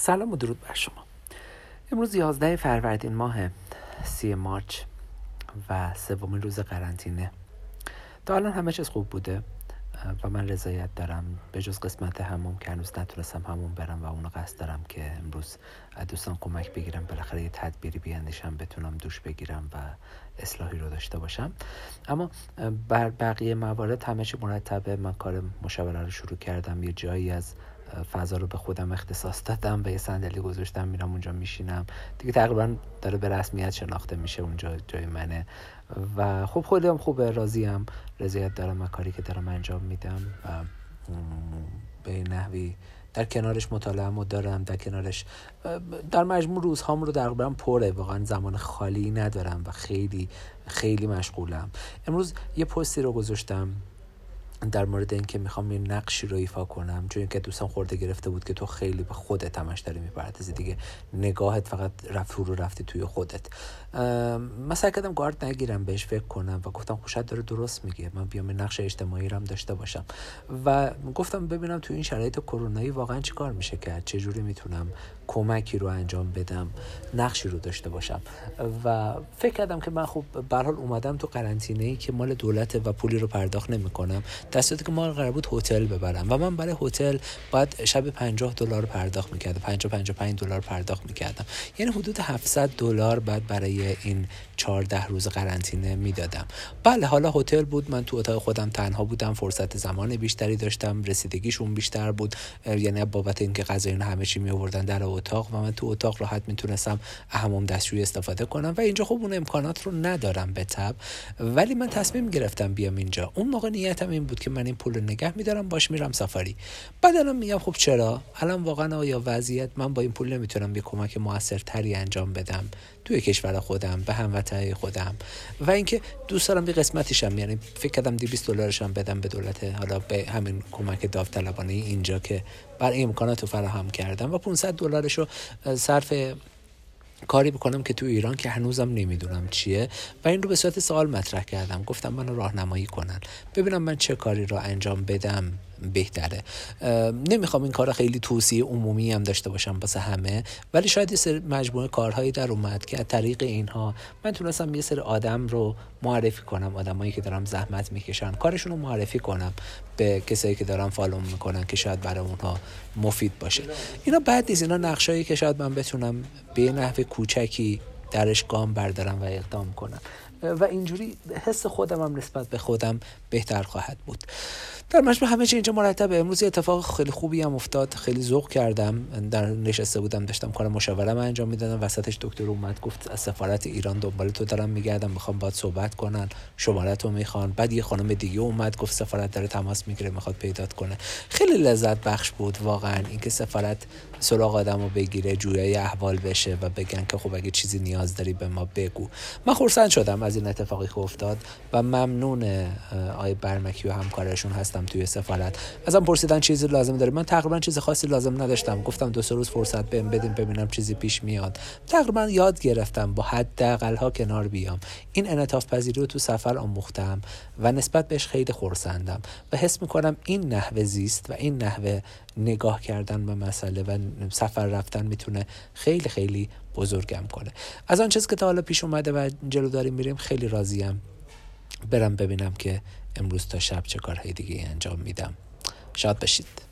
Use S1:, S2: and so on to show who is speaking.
S1: سلام و درود بر شما. امروز 11 فروردین ماه سی مارچ و سومین روز قرنطینه. تا الان همه چیز خوب بوده و من رضایت دارم. به جز قسمت هموم که هنوز نتونستم همون برم و اونو قصد دارم که امروز دوستان کمک بگیرم بالاخره یه تدبیری بیاندیشم بتونم دوش بگیرم و اصلاحی رو داشته باشم. اما بر بقیه موارد همه چی مرتبه. من کار مشاوره رو شروع کردم. یه جایی از فضا رو به خودم اختصاص دادم و یه صندلی گذاشتم میرم اونجا میشینم. دیگه تقریبا داره به رسمیت شناخته میشه اونجا جای منه. و خب خودم خوبه راضیم. رضایت دارم و کاری که دارم انجام میدم و به نحوی در کنارش مطالعه دارم در کنارش در مجموع روزهام رو تقریبا پره. واقعا زمان خالی ندارم و خیلی خیلی مشغولم. امروز یه پستی رو گذاشتم. در مورد اینکه می‌خوام یه نقشی رو ایفا کنم چون اینکه دوستان خورده گرفته بود که تو خیلی به خودت همش داری می‌پردازی دیگه. نگاهت فقط رفت رو رفتی توی خودت. من سعی کردم گارد نگیرم بهش فکر کنم و گفتم خوشت داره درست میگه. من بیام نقش اجتماعی رو داشته باشم. و گفتم ببینم تو این شرایط کرونایی واقعا چی کار میشه کرد؟ چه جوری می‌تونم کمکی رو انجام بدم نقشی رو داشته باشم. و فکر کردم که من خب به حال اومدم تو قرنطینه ای که مال دولت و پولی رو پرداخت نمی‌کنم. دستاتی که ما قرار بود هتل ببرم. و من برای هتل باید شب 50 دلار پرداخت می‌کردم. 50 55 دلار پرداخت می‌کردم. یعنی حدود 700 دلار بعد برای این 14 روز قرنطینه می‌دادم. بله حالا هتل بود. من تو اتاق خودم تنها بودم. فرصت زمان بیشتری داشتم. رسیدگیشون بیشتر بود. یعنی بابت اینکه غذا همه چی می آوردن در اتاق و من تو اتاق راحت می‌تونستم حمام دستشویی استفاده کنم و اینجا خوب اون امکانات رو ندارم به تب. ولی من تصمیم گرفتم بیام اینجا. اون موقع نیتم این بود که من این پول رو نگه میدارم باش میرم سفاری. بعد الان میگم خب چرا؟ الان واقعا آیا وضعیت من با این پول نمی‌تونم یه کمک موثرتری انجام بدم توی کشور خودم به هموطنهای خودم؟ و اینکه دوست دارم یه قسمتیشم یعنی فکر کردم 200 دلارشم بدم به دولت حالا به همین کمک داوطلبانه اینجا که بر امکانات فراهم کردم و 500 دلارش رو صرف کاری بکنم که تو ایران که هنوزم نمی‌دونم چیه. و این رو به صورت سوال مطرح کردم. گفتم منو راهنمایی کنن. ببینم من چه کاری را انجام بدم. بهتره. نمی‌خوام این کار خیلی توصیه عمومی هم داشته باشم واسه همه ولی شاید یه سری مجموعه کارهایی در اومد که از طریق اینها من تونستم یه سری آدم رو معرفی کنم آدمایی که دارم زحمت می‌کشن. کارشون رو معرفی کنم به کسایی که دارم فالو می‌کنن که شاید برای اونها مفید باشه. اینا بعد نیست اینا نقشایی که شاید من بتونم به نحو کوچکی درش گام بردارم و اقدام کنم. و اینجوری حس خودم هم نسبت به خودم بهتر خواهد بود. در مجموع همه چی اینجا مرتبه. امروز اتفاق خیلی خوبی هم افتاد. خیلی ذوق کردم. در نشسته بودم داشتم کار مشاوره من انجام می‌دادم. وسطش دکتر اومد گفت از سفارت ایران دنبال تو دارم میگردم. می‌خوام باید صحبت کنن. شمارت رو می‌خوان. بعد یه خانم دیگه اومد گفت سفارت داره تماس می‌گیره می‌خواد پیدات کنه. خیلی لذت بخش بود واقعا. اینکه سفارت سراغ آدم رو بگیره جویای احوال بشه و بگن که خب اگه چیزی نیاز داری به ما بگو. من خورسند شدم از این اتفاقی که افتاد و ممنون آی برمکی و همکارشون هستم. توی سفارت. ازم پرسیدن چیزی لازم داری من تقریبا چیز خاصی لازم نداشتم. گفتم دو سه روز فرصت بهم بدیم ببینم چیزی پیش میاد. تقریبا یاد گرفتم با حداقل ها کنار بیام. این انعطاف پذیری رو تو سفر آموختم و نسبت بهش خیلی خورسندم و حس می‌کنم این نحوه زیست و این نحوه نگاه کردن به مسئله و سفر رفتن می‌تونه خیلی خیلی بزرگم کنه. از آن چیز که تا حالا پیش اومده و جلو داریم میریم خیلی راضیم. برم ببینم که امروز تا شب چه کارهای دیگه انجام میدم. شاد بشید